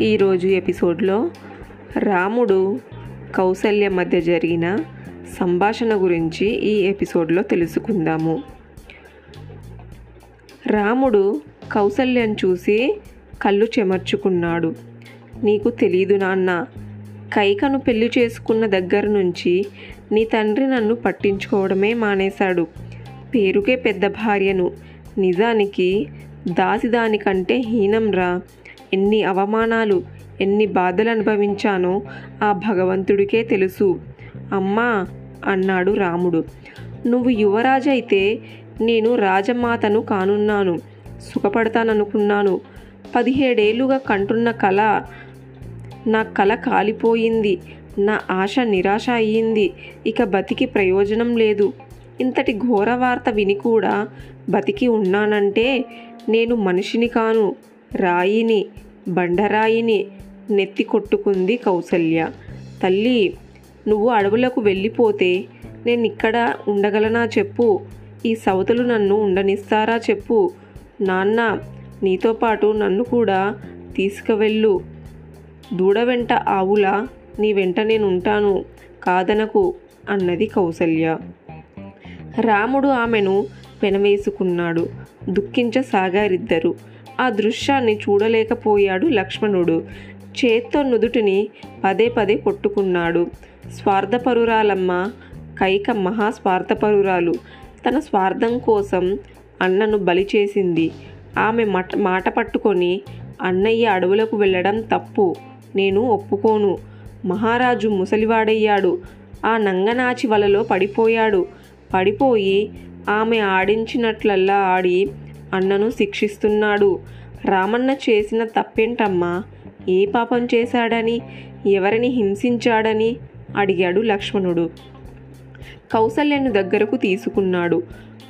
ఈరోజు ఎపిసోడ్లో రాముడు కౌసల్య మధ్య జరిగిన సంభాషణ గురించి ఈ ఎపిసోడ్లో తెలుసుకుందాము. రాముడు కౌసల్యను చూసి కళ్ళు చెమర్చుకున్నాడు. నీకు తెలీదు నాన్న కైకను పెళ్ళి చేసుకున్న దగ్గర నుంచి నీ తండ్రి నన్ను పట్టించుకోవడమే మానేశాడు. పేరుకే పెద్ద భార్యను. నిజానికి దాసిదానికంటే హీనంరా. ఎన్ని అవమానాలు ఎన్ని బాధలు అనుభవించానో ఆ భగవంతుడికే తెలుసు. అమ్మా అన్నాడు రాముడు. నువ్వు యువరాజు అయితే నేను రాజమాతను కానున్నాను సుఖపడతాననుకున్నాను. పదిహేడేళ్ళుగా కంటున్న కళ నా కళ కాలిపోయింది. నా ఆశ నిరాశ అయ్యింది. ఇక బతికి ప్రయోజనం లేదు. ఇంతటి ఘోర వార్త విని కూడా బతికి ఉన్నానంటే నేను మనిషిని కాను. రాయిని బండరాయిని నెత్తి కొట్టుకుంది కౌసల్య. తల్లి నువ్వు అడవులకు వెళ్ళిపోతే నేను ఇక్కడ ఉండగలనా చెప్పు. ఈ సవతలు నన్ను ఉండనిస్తారా చెప్పు. నాన్న నీతో పాటు నన్ను కూడా తీసుకువెళ్ళు. దూడ వెంట ఆవులా నీ వెంట నేను ఉంటాను కాదనకు అన్నది కౌసల్య. రాముడు ఆమెను పెనవేసుకున్నాడు. దుఃఖించసాగారిద్దరు. ఆ దృశ్యాన్ని చూడలేకపోయాడు లక్ష్మణుడు. చేత్తో నుదుటిని పదే పదే కొట్టుకున్నాడు. స్వార్థపరురాలమ్మ కైక మహా స్వార్థపరురాలు తన స్వార్థం కోసం అన్నను బలి చేసింది. ఆమె మట మాట పట్టుకొని అన్నయ్య అడవులకు వెళ్ళడం తప్పు నేను ఒప్పుకోను. మహారాజు ముసలివాడయ్యాడు. ఆ నంగనాచి వలలో పడిపోయాడు. పడిపోయి ఆమె ఆడించినట్లల్లా ఆడి అన్నను శిక్షిస్తున్నాడు. రామన్న చేసిన తప్పేంటమ్మా? ఏ పాపం చేశాడని? ఎవరిని హింసించాడని? అడిగాడు లక్ష్మణుడు. కౌసల్యను దగ్గరకు తీసుకున్నాడు.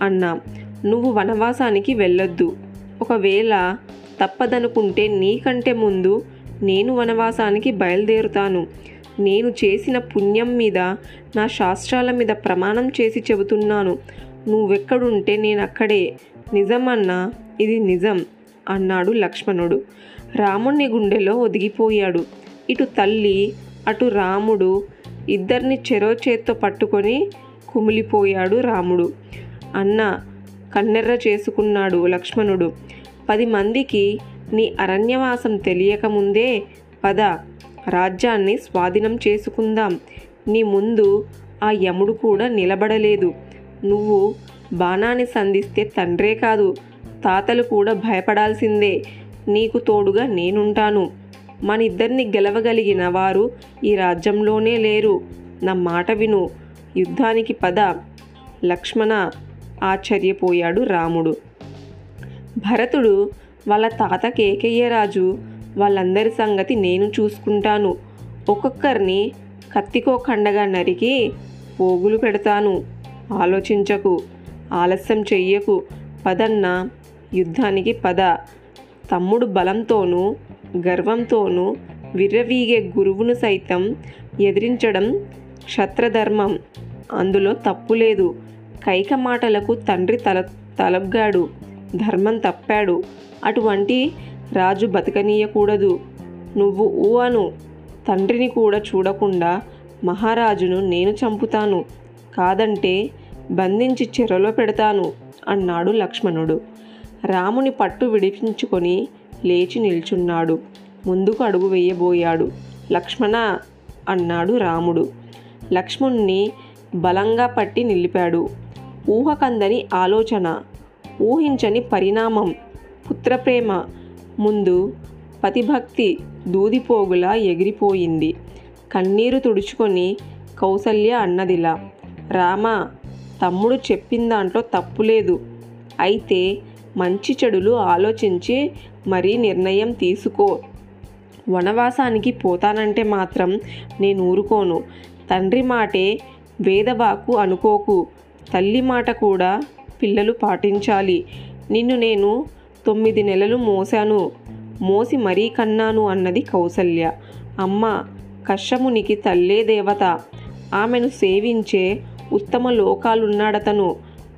అన్న నువ్వు వనవాసానికి వెళ్ళొద్దు. ఒకవేళ తప్పదనుకుంటే నీకంటే ముందు నేను వనవాసానికి బయలుదేరుతాను. నేను చేసిన పుణ్యం మీద నా శాస్త్రాల మీద ప్రమాణం చేసి చెబుతున్నాను. నువ్వెక్కడుంటే నేను అక్కడే నిజమన్నా ఇది నిజం అన్నాడు లక్ష్మణుడు. రాముణ్ణి గుండెలో ఒదిగిపోయాడు. ఇటు తల్లి అటు రాముడు ఇద్దరిని చెరో చేత్తో పట్టుకొని కుమిలిపోయాడు రాముడు. అన్న కన్నెర్ర చేసుకున్నాడు లక్ష్మణుడు. పది మందికి నీ అరణ్యవాసం తెలియకముందే పద రాజ్యాన్ని స్వాధీనం చేసుకుందాం. నీ ముందు ఆ యముడు కూడా నిలబడలేదు. నువ్వు బాణాన్ని సంధిస్తే తండ్రే కాదు తాతలు కూడా భయపడాల్సిందే. నీకు తోడుగా నేనుంటాను. మనిద్దరిని గెలవగలిగిన వారు ఈ రాజ్యంలోనే లేరు. నా మాట విను. యుద్ధానికి పద. లక్ష్మణ ఆశ్చర్యపోయాడు రాముడు. భరతుడు వాళ్ళ తాత కేకయ్య రాజు. వాళ్ళందరి సంగతి నేను చూసుకుంటాను. ఒక్కొక్కరిని కత్తికో ఖండగా నరికి పోగులు పెడతాను. ఆలోచించకు ఆలస్యం చెయ్యకు. పదన్న యుద్ధానికి పద. తమ్ముడు బలంతోనూ గర్వంతోనూ విర్రవీగే గురువును సైతం ఎదిరించడం క్షత్రధర్మం. అందులో తప్పు లేదు. కైక మాటలకు తండ్రి తల తలగ్గాడు. ధర్మం తప్పాడు. అటువంటి రాజు బతకనీయకూడదు. నువ్వు ఊ అను. తండ్రిని కూడా చూడకుండా మహారాజును నేను చంపుతాను. కాదంటే బంధించి చెరలో పెడతాను అన్నాడు లక్ష్మణుడు. రాముని పట్టు విడిపించుకొని లేచి నిల్చున్నాడు. ముందుకు అడుగు వేయబోయాడు. లక్ష్మణ అన్నాడు రాముడు. లక్ష్మణుణ్ణి బలంగా పట్టి నిలిపాడు. ఊహకందని ఆలోచన ఊహించని పరిణామం పుత్రప్రేమ ముందు పతిభక్తి దూదిపోగులా ఎగిరిపోయింది. కన్నీరు తుడుచుకొని కౌసల్య అన్నదిలా రామ తమ్ముడు చెప్పిన దాంట్లో తప్పులేదు అయితే మంచి చెడులు ఆలోచించి మరీ నిర్ణయం తీసుకో. వనవాసానికి పోతానంటే మాత్రం నేను ఊరుకోను. తండ్రి మాటే వేదవాకు అనుకోకు. తల్లి మాట కూడా పిల్లలు పాటించాలి. నిన్ను నేను తొమ్మిది నెలలు మోసాను మోసి మరీ కన్నాను అన్నది కౌసల్య. అమ్మ కశ్యమునికి తల్లే దేవత. ఆమెను సేవించే ఉత్తమ లోకాలున్నాడతను.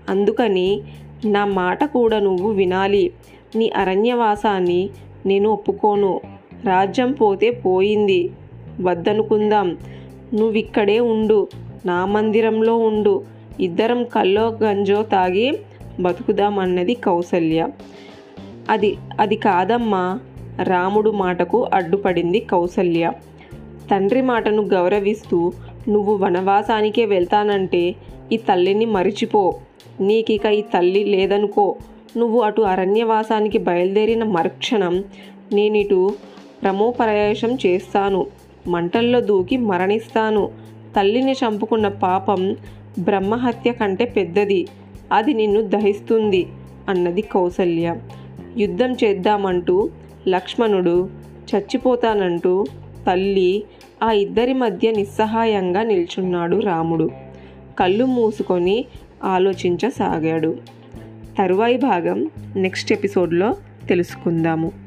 అందుకని నా మాట కూడా నువ్వు వినాలి. నీ అరణ్యవాసాన్ని నేను ఒప్పుకోను. రాజ్యం పోతే పోయింది. వద్దనుకుందాం. నువ్విక్కడే ఉండు. నా మందిరంలో ఉండు. ఇద్దరం కల్లో గంజో తాగి బతుకుదామన్నది కౌసల్య. అది అది కాదమ్మా. రాముడు మాటకు అడ్డుపడింది కౌసల్య. తండ్రి మాటను గౌరవిస్తూ నువ్వు వనవాసానికే వెళ్తానంటే ఈ తల్లిని మరిచిపో. నీకిక ఈ తల్లి లేదనుకో. నువ్వు అటు అరణ్యవాసానికి బయలుదేరిన మరుక్షణం నేనిటు ప్రమోపరయాసం చేస్తాను. మంటల్లో దూకి మరణిస్తాను. తల్లిని చంపుకున్న పాపం బ్రహ్మహత్య కంటే పెద్దది. అది నిన్ను దహిస్తుంది అన్నది కౌసల్య. యుద్ధం చేద్దామంటూ లక్ష్మణుడు చచ్చిపోతానంటూ తల్లి ఆ ఇద్దరి మధ్య నిస్సహాయంగా నిల్చున్నాడు రాముడు. కళ్ళు మూసుకొని ఆలోచించసాగాడు. తరువాయి భాగం నెక్స్ట్ ఎపిసోడ్లో తెలుసుకుందాము.